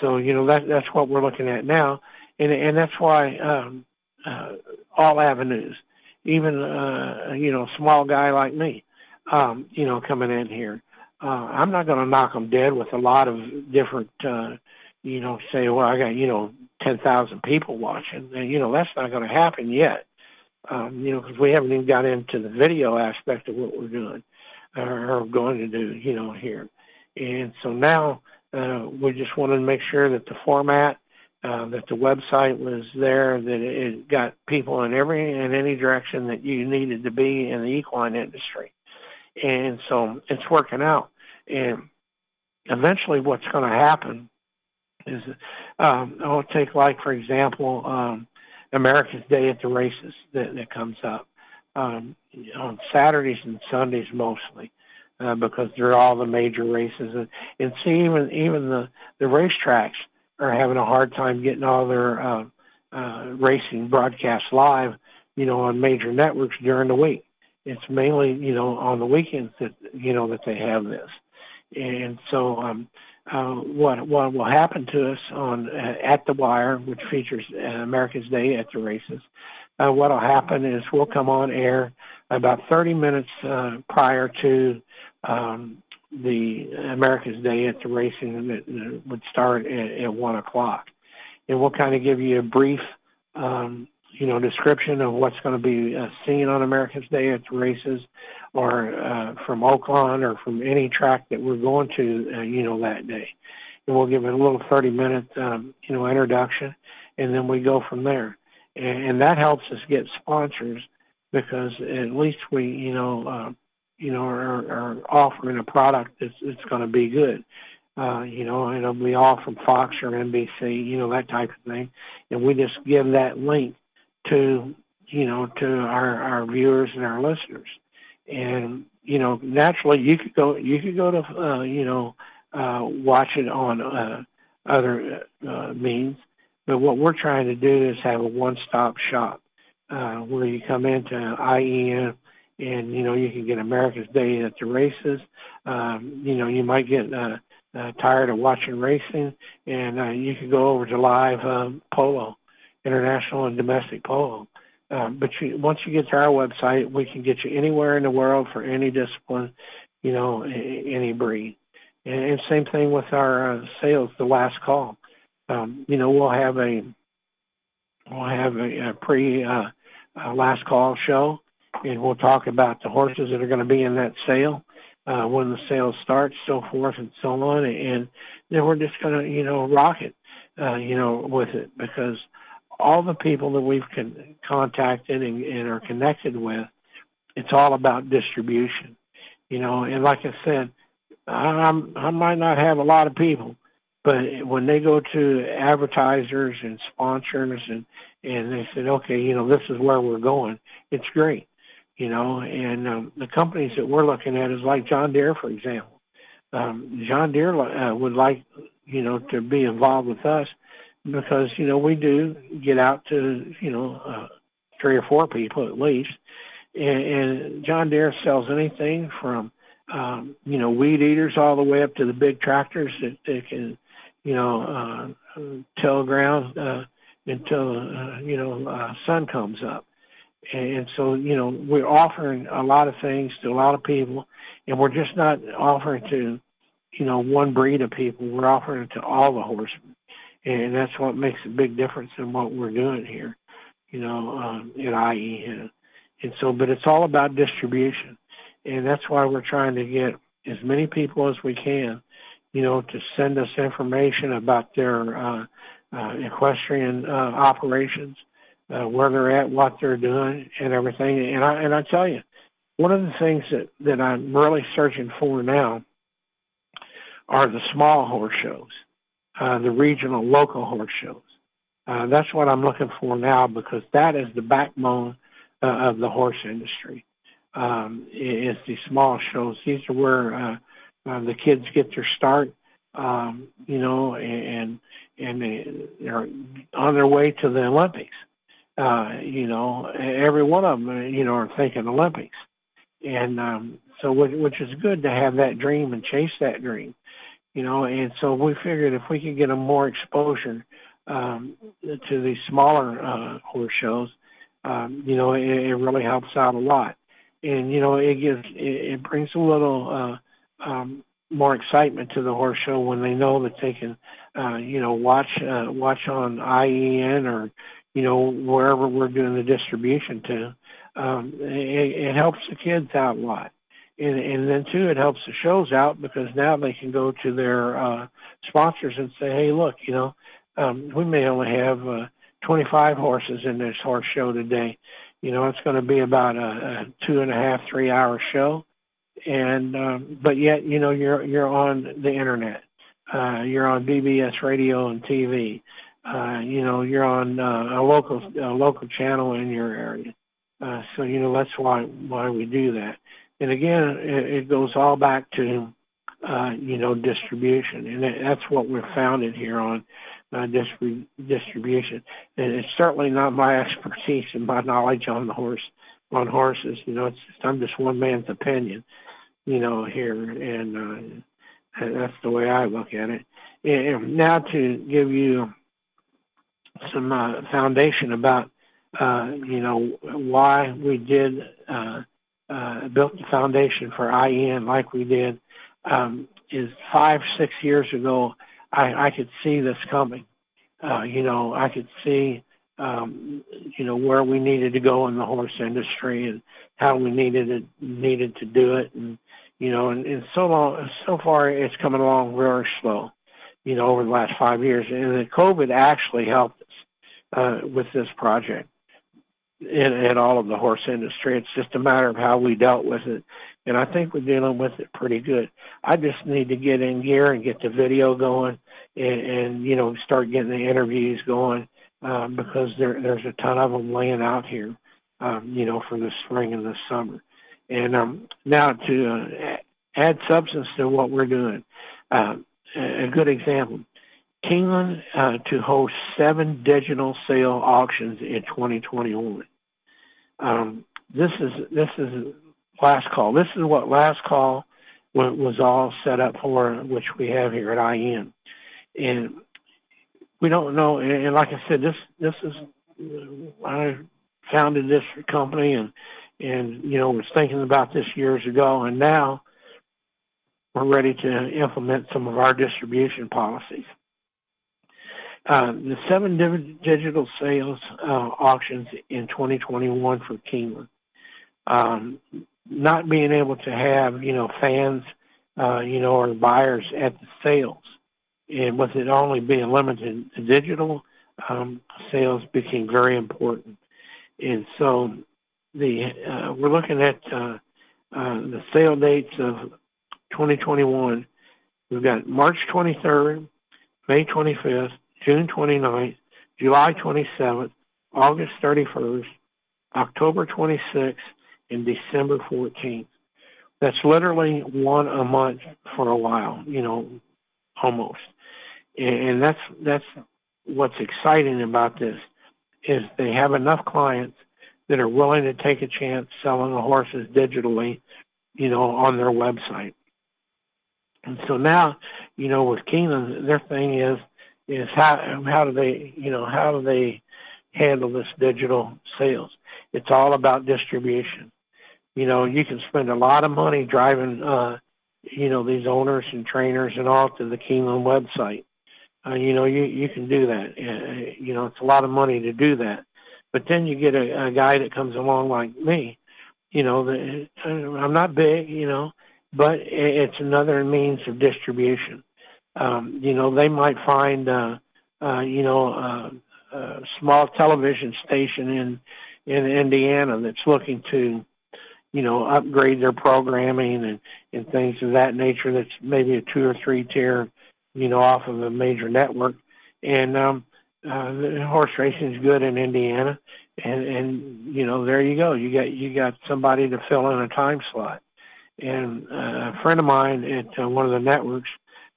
So you know that that's what we're looking at now, and and that's why um, uh, all avenues, even uh, you know, small guy like me, um, you know, coming in here uh, I'm not going to knock them dead with a lot of different, uh, you know, say, well, I got, you know, 10,000 people watching. And, you know, that's not going to happen yet, um, you know, because we haven't even got into the video aspect of what we're doing or going to do, you know, here. And so now uh, we just wanted to make sure that the format, uh, that the website was there, that it got people in every in any direction that you needed to be in the equine industry and so it's working out. And eventually, what's going to happen is, um, I'll take like for example, um, America's Day at the races that, that comes up um, on Saturdays and Sundays mostly. Uh, because they're all the major races, and, and see even even the the racetracks are having a hard time getting all their uh, uh, racing broadcast live, you know, on major networks during the week it's mainly you know on the weekends that you know that they have this, and so um, uh, what what will happen to us on uh, at the wire, which features uh, America's Day at the races. Uh, what will happen is we'll come on air about 30 minutes uh, prior to um, the America's Day at the racing that, would start at, at one o'clock, and we'll kind of give you a brief um, you know, description of what's going to be uh, seen on America's Day at the races, or uh, from Oaklawn or from any track that we're going to, uh, you know, that day. and we'll give it a little 30 minute, um, you know, introduction, and then we go from there. And, and that helps us get sponsors because at least we, you know, uh, you know, are, are offering a product that's, that's going to be good. Uh, you know, it'll be all from Fox or NBC, you know, that type of thing. And we just give that link to, you know, to our, our viewers and our listeners. And, you know, naturally you could go, you could go to, uh, you know, uh, watch it on, uh, other, uh, means. But what we're trying to do is have a one-stop shop, uh, where you come into IEN and, you know, you can get America's Day at the races. Um, you know, you might get, uh, uh, tired of watching racing, and uh, you could go over to live um, polo, international and domestic polo. Um, but you, once you get to our website, we can get you anywhere in the world for any discipline, you know, any breed. And, and same thing with our uh, sales, the last call. Um, you know, we'll have a we'll have a, a pre uh, uh, last call show, and we'll talk about the horses that are going to be in that sale uh, when the sale starts, so forth and so on. And then we're just going to, you know, rock it, uh, you know, with it because all the people that we've con- contacted and, and are connected with, it's all about distribution, you know. And like I said, I'm, I might not have a lot of people, but when they go to advertisers and sponsors and and they said, okay, you know, this is where we're going, it's great you know, and um, the companies that we're looking at is like John Deere, for example. Um, John Deere uh, would like, you know, to be involved with us because, you know, we do get out to, you know, uh, three or four people at least. And, and John Deere sells anything from, um, you know, weed eaters all the way up to the big tractors that, that can, you know, uh, till ground uh, until, uh, you know, uh, sun comes up. And so, you know, we're offering a lot of things to a lot of people, and we're just not offering to, you know, one breed of people. We're offering it to all the horsemen, and that's what makes a big difference in what we're doing here, you know, um, at IE. And, and so, but it's all about distribution, and that's why we're trying to get as many people as we can, you know, to send us information about their uh, uh, equestrian uh, operations uh, where they're at, what they're doing, and everything. And I and I tell you, one of the things that that I'm really searching for now are the small horse shows, uh, the regional, local horse shows. Uh, that's what I'm looking for now because that is the backbone uh, of the horse industry. Um, is the small shows. These are where uh, uh, the kids get their start. Um, you know, and and they're on their way to the Olympics uh, you know, every one of them, you know, are thinking Olympics. And um, so, which, which is good to have that dream and chase that dream, you know. And so we figured if we could get them more exposure um, to these smaller uh, horse shows, um, you know, it, it really helps out a lot. And you know, it gives it, it brings a little uh, um, more excitement to the horse show when they know that they can, uh, you know, watch uh, watch on IEN or you know, wherever we're doing the distribution to. Um, it, it helps the kids out a lot. And, and then too, it helps the shows out because now they can go to their uh, sponsors and say, "Hey, look, you know, um, we may only have uh, 25 horses in this horse show today. You know, it's going to be about a, a two and a half, three hour show, and um, but yet, you know, you're you're on the internet, uh, you're on BBS radio and TV uh, you know, you're on uh, a local a local channel in your area. Uh, so you know that's why why we do that. And again, it, goes all back to uh, you know distribution, and that's what we're founded here on uh, distri- distribution. And it's certainly not my expertise and my knowledge on the horse on horses. You know, it's just, I'm just one man's opinion. You know, here, and uh, that's the way I look at it. And now to give you some uh, foundation about uh, you know why we did uh, uh, built the foundation for IEN like we did um, is five six years ago I, I could see this coming. Uh, you know I could see um, you know where we needed to go in the horse industry and how we needed it needed to do it and you know and, and so long so far it's coming along very slow you know, over the last five years. And the COVID actually helped us uh, with this project in, in all of the horse industry. It's just a matter of how we dealt with it. And I think we're dealing with it pretty good. I just need to get in gear and get the video going and, and you know, start getting the interviews going um, because there, there's a ton of them laying out here, um, you know, for the spring and the summer. And um, now to uh, add substance to what we're doing, uh, a good example, Keeneland uh, to host seven digital sale auctions in 2021. Um, this is this is last call. This is what last call was all set up for, which we have here at IN, and we don't know. And like I said, this this is I founded this company and and you know was thinking about this years ago, and now we're ready to implement some of our distribution policies. Uh, the seven digital sales uh, auctions in 2021 for Keeneland. Um, not being able to have, you know, fans, uh, you know, or buyers at the sales. And with it only being limited to digital, um, sales became very important. And so the uh, we're looking at uh, uh, the sale dates of 2021. We've got March 23rd, May 25th, June 29th, July 27th, August 31st, October 26th, and December 14th. That's literally one a month for a while, you know, almost. And that's that's what's exciting about this is they have enough clients that are willing to take a chance selling the horses digitally, you know, on their website. And so now, you know, with Keenan, their thing is is how how do they you know how do they handle this digital sales? It's all about distribution. You know, you can spend a lot of money driving, uh, you know, these owners and trainers and all to the Keeneland website. Uh, you know, you you can do that. Uh, you know, it's a lot of money to do that. But then you get a, a guy that comes along like me. You know, the, I'm not big. You know, but it's another means of distribution. Um, you know, they might find, uh, uh, you know, uh, a small television station in in Indiana that's looking to, you know, upgrade their programming and and things of that nature. That's maybe a two or three tier, you know, off of a major network. And um, uh, horse racing is good in Indiana, and and you know, there you go. You got you got somebody to fill in a time slot. And uh, a friend of mine at uh, one of the networks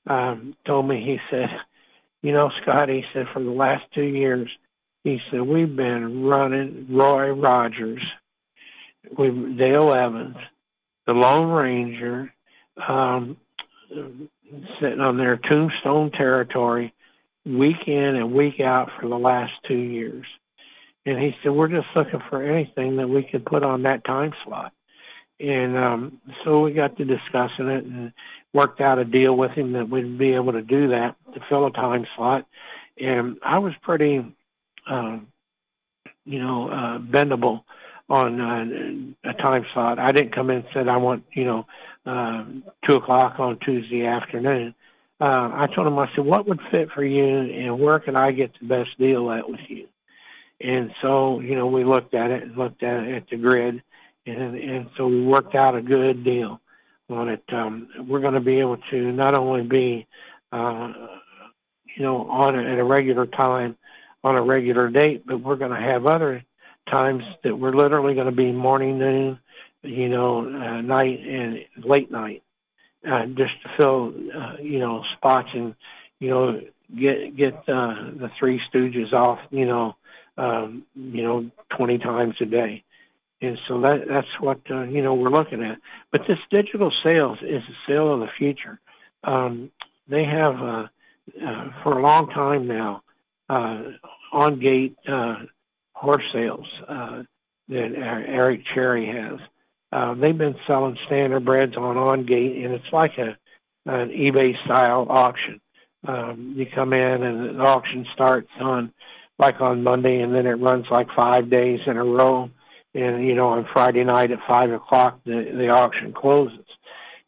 um, told me, he said, you know, Scott, he said, for the last two years, he said, we've been running Roy Rogers, we Dale Evans, the Lone Ranger, um, sitting on their tombstone territory week in and week out for the last two years. And he said, we're just looking for anything that we could put on that time slot. And um, so we got to discussing it and worked out a deal with him that we'd be able to do that to fill a time slot. And I was pretty, um, you know, uh, bendable on uh, a time slot. I didn't come in and said I want, you know, uh, two o'clock on Tuesday afternoon. Uh, I told him, I said, what would fit for you and where can I get the best deal at with you? And so, you know, we looked at it and looked at it at the grid and and so we worked out a good deal on it. Um, we're going to be able to not only be, uh, you know, on a, at a regular time, on a regular date, but we're going to have other times that we're literally going to be morning, noon, you know, uh, night and late night, uh, just to fill, uh, you know, spots and, you know, get get uh, the Three Stooges off, you know, um, you know, 20 times a day. And so that that's what uh, you know we're looking at. But this digital sales is the sale of the future. Um, they have uh, uh, for a long time now uh, on gate uh, horse sales uh, that Eric Cherry has. They've been selling standard breds on on gate, and it's like a an eBay style auction. Um, you come in, and the auction starts on like on Monday, and then it runs like five days in a row and you know on Friday night at five o'clock the the auction closes,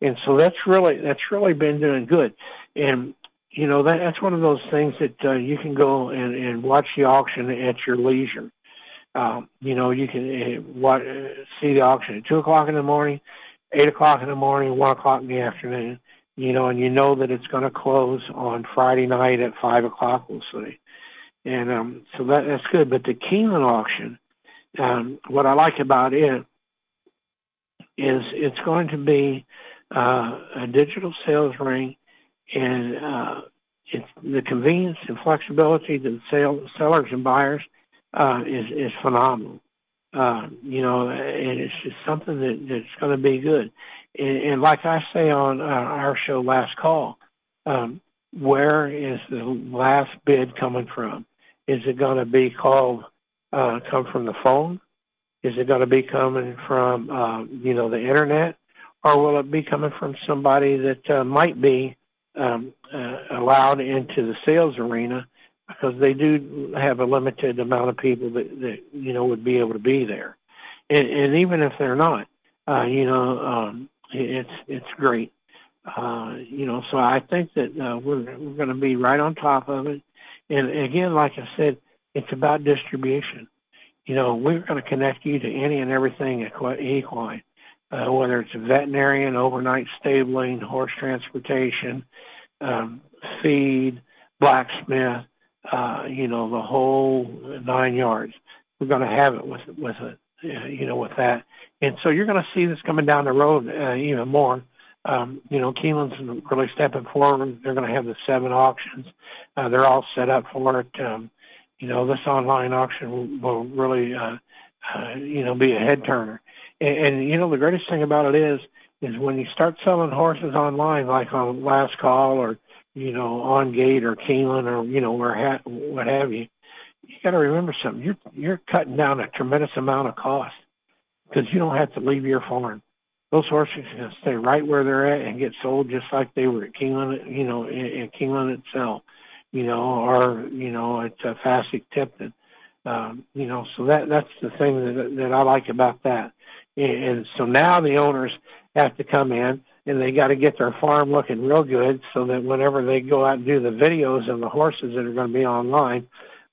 and so that's really that's really been doing good, and you know that that's one of those things that uh, you can go and, and watch the auction at your leisure. Um, you know, you can uh, what, uh, see the auction at two o'clock in the morning, eight o'clock in the morning, one o'clock in the afternoon. You know, and you know that it's going to close on Friday night at five o'clock. We'll see, and um, so that that's good. But the Keeneland auction, um, what I like about it is it's going to be uh, a digital sales ring, and uh, it's the convenience and flexibility to the sale, sellers and buyers uh, is is phenomenal. Uh, you know, and it's just something that, that's going to be good. And, and like I say on uh, our show last call, um, where is the last bid coming from? Is it going to be called uh, come from the phone? Is it going to be coming from uh, you know the internet, or will it be coming from somebody that uh, might be um, uh, allowed into the sales arena because they do have a limited amount of people that, that you know would be able to be there, and, and even if they're not, uh, you know, um, it's it's great. Uh, you know, so I think that uh, we're we're going to be right on top of it. And again, like I said, it's about distribution. You know, we're going to connect you to any and everything equine, uh, whether it's a veterinarian, overnight stabling, horse transportation, um, feed, blacksmith, uh, you know, the whole nine yards. We're going to have it with with it, uh, you know, with that. And so you're going to see this coming down the road uh, even more. Um, you know, Keeneland's really stepping forward. They're going to have the seven auctions. Uh, they're all set up for it. Um, you know, this online auction will, really, uh, uh, you know, be a head turner. And, and you know, the greatest thing about it is, is when you start selling horses online, like on Last Call or you know, on gate or Keeneland or, you know, where ha- what have you, you got to remember something. You're, you're cutting down a tremendous amount of cost because you don't have to leave your farm. Those horses can stay right where they're at and get sold just like they were at Keeneland, you know, in, in Keeneland itself, you know, or, you know, at uh, Fasig Tipton. Um, you know, so that that's the thing that that I like about that. And, and so now the owners have to come in and they got to get their farm looking real good so that whenever they go out and do the videos of the horses that are going to be online,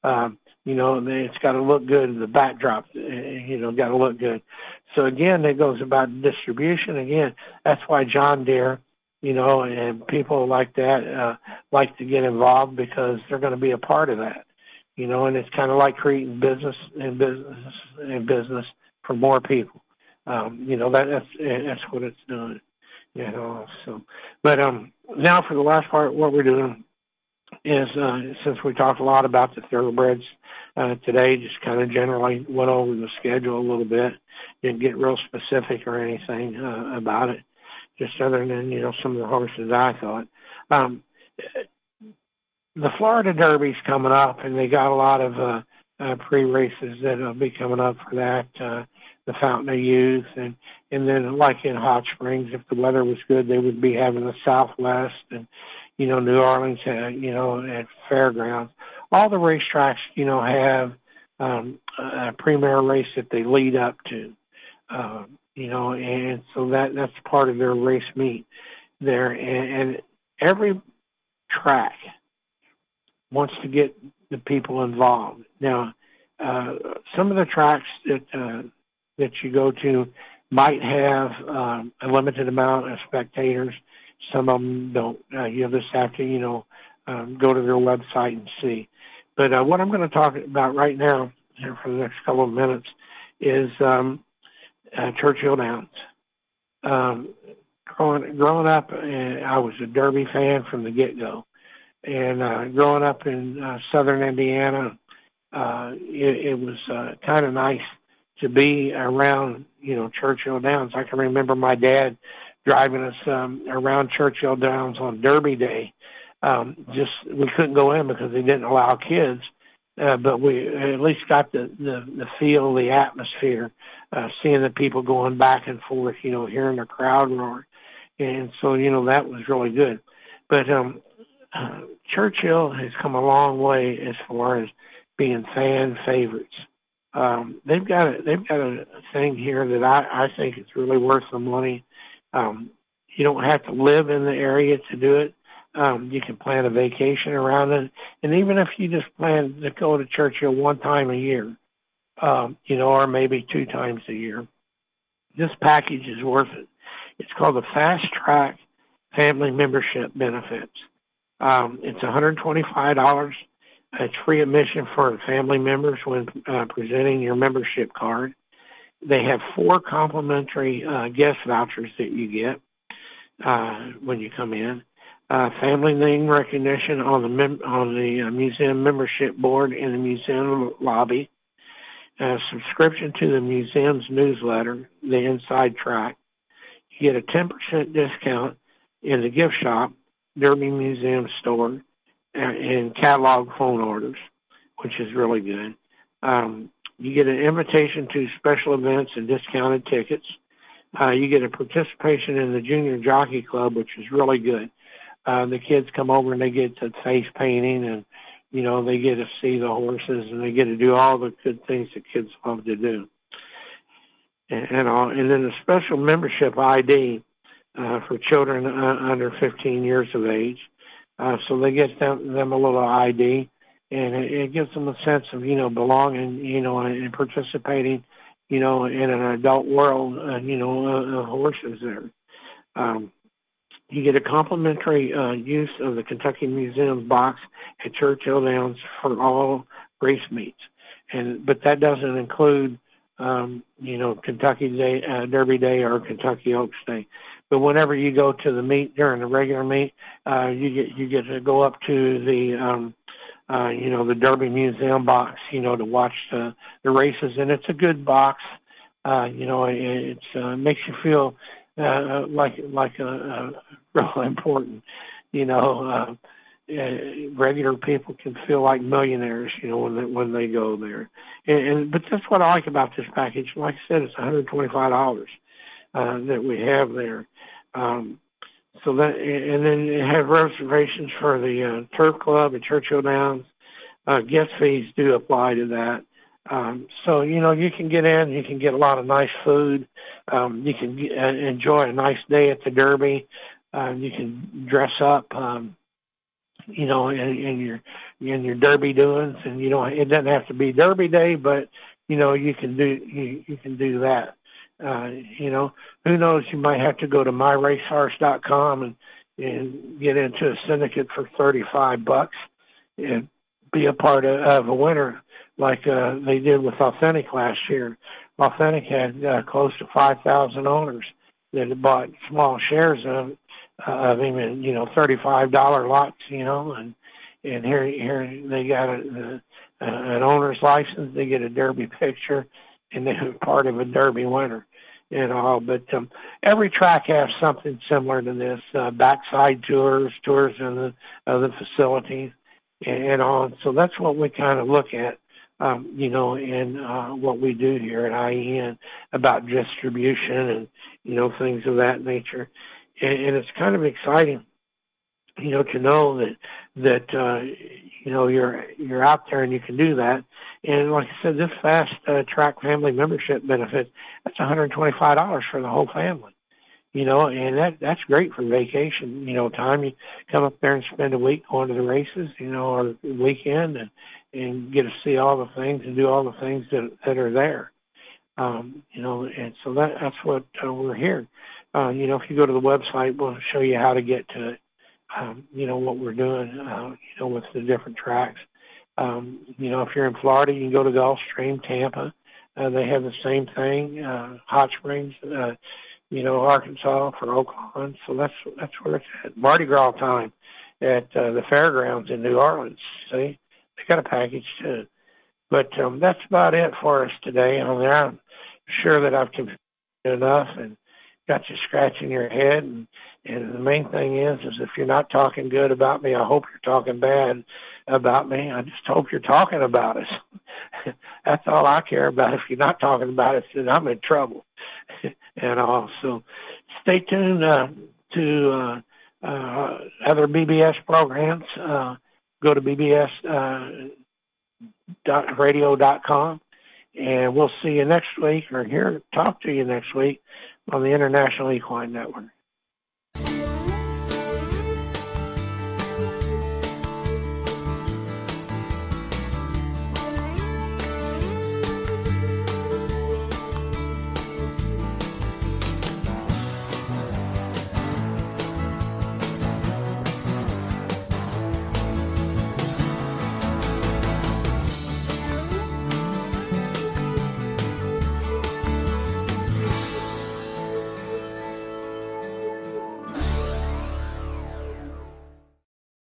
um, you know, it's got to look good. The backdrop, eh, you know, got to look good. So again, it goes about distribution. Again, that's why John Deere, you know, and people like that uh, like to get involved because they're going to be a part of that. You know, and it's kind of like creating business and business and business for more people. Um, you know, that that's that's what it's doing you know. So, but um, now for the last part, what we're doing is uh, since we talked a lot about the thoroughbreds uh, today, just kind of generally went over the schedule a little bit. Didn't get real specific or anything uh, about it, just other than you know some of the horses I thought. Um, the Florida Derby's coming up, and they got a lot of uh, uh, pre-races that'll be coming up for that. Uh, the Fountain of Youth, and and then like in Hot Springs, if the weather was good, they would be having the Southwest and you know New Orleans, uh, you know at fairgrounds. All the racetracks, you know, have um, a premier race that they lead up to, uh, you know, and so that that's part of their race meet there, and, and every track wants to get the people involved. Now, uh, some of the tracks that uh, that you go to might have um, a limited amount of spectators. Some of them don't. Uh, you just have to, you know, um, go to their website and see. But uh, what I'm going to talk about right now, here for the next couple of minutes, is um, uh, Churchill Downs. Um, growing growing up, uh, I was a Derby fan from the get go, and uh, growing up in uh, southern Indiana, uh, it, it was uh, kind of nice to be around, you know, Churchill Downs. I can remember my dad driving us um, around Churchill Downs on Derby Day. Um, just we couldn't go in because they didn't allow kids, uh, but we at least got the the, the feel, the atmosphere, uh, seeing the people going back and forth, you know, hearing the crowd roar, and so you know that was really good. But um, uh, Churchill has come a long way as far as being fan favorites um, they've got a they've got a thing here that I, I think is really worth the money. Um, you don't have to live in the area to do it. Um, you can plan a vacation around it, and even if you just plan to go to Churchill one time a year, um, you know, or maybe two times a year, this package is worth it. It's called the Fast Track Family Membership Benefits. Um, it's $125. It's free admission for family members when uh, presenting your membership card. They have four complimentary uh, guest vouchers that you get uh, when you come in. Uh, family name recognition on the mem- on the uh, museum membership board in the museum lobby. Uh, subscription to the museum's newsletter, the Inside Track. You get a 10% discount in the gift shop, Derby Museum store, and catalog phone orders, which is really good. Um, you get an invitation to special events and discounted tickets. Uh, you get a participation in the Junior Jockey Club, which is really good. Uh, the kids come over and they get to face painting and, you know, they get to see the horses and they get to do all the good things that kids love to do. And, and, all, and then the special membership ID uh, for children uh, under 15 years of age. Uh, so they get them, them a little ID and it, it gives them a sense of you know belonging, you know, and, participating, you know, in an adult world, uh, you know, uh, horses there. Um, you get a complimentary uh, use of the Kentucky Museum box at Churchill Downs for all race meets, and but that doesn't include, um, you know, Kentucky Day, uh, Derby Day or Kentucky Oaks Day. But whenever you go to the meet during the regular meet, uh, you get you get to go up to the um, uh, you know, the Derby Museum box, you know, to watch the, the races. And it's a good box. Uh, you know, it, it's, uh, makes you feel, uh, like, like, a, a real important, you know, uh, uh, regular people can feel like millionaires, you know, when they, when they go there. And, and but that's what I like about this package. Like I said, it's $125 uh, that we have there. Um, so that, and then you have reservations for the uh, Turf Club at Churchill Downs. Uh, guest fees do apply to that. Um, so you know you can get in, you can get a lot of nice food, um, you can get, uh, enjoy a nice day at the Derby. Uh, you can dress up, um, you know, in, in your in your Derby doings, and you know it doesn't have to be Derby Day, but you know you can do you, you can do that. Uh, you know, who knows? You might have to go to myracehorse.com and and get into a syndicate for thirty five bucks and be a part of, of a winner like uh, they did with Authentic last year. Authentic had uh, close to five thousand owners that had bought small shares of uh, of him, and you know, thirty five dollar lots, you know, and and here here they got a, a, an owner's license, they get a Derby picture, and they're part of a Derby winner and all. But um, every track has something similar to this: uh, backside tours, tours in the of the facilities, and, and all. So that's what we kind of look at, um, you know, in uh, what we do here at IEN about distribution and you know things of that nature. And, and it's kind of exciting, you know, to know that that uh, you know you're you're out there and you can do that. And like I said, this fast uh, track family membership benefit that's $125 for the whole family. You know, and that that's great for vacation. You know, time you come up there and spend a week going to the races. You know, or weekend and and get to see all the things and do all the things that that are there. Um, you know, and so that that's what uh, we're here. Uh, you know, if you go to the website, we'll show you how to get to it um, you know, what we're doing, uh, you know, with the different tracks. Um, you know, if you're in Florida, you can go to Gulfstream, Tampa. Uh, they have the same thing. Uh, Hot Springs, uh, you know, Arkansas for Oaklawn. So that's that's where it's at. Mardi Gras time at uh, the fairgrounds in New Orleans. See, they got a package too. But um, that's about it for us today. I mean, I'm sure that I've confused enough and got you scratching your head and and the main thing is, is if you're not talking good about me, I hope you're talking bad about me. I just hope you're talking about us. That's all I care about. If you're not talking about us, then I'm in trouble. and also, stay tuned uh, to uh, uh, other BBS programs. Uh, go to bbs uh, dot radio dot com, and we'll see you next week, or here talk to you next week on the International Equine Network.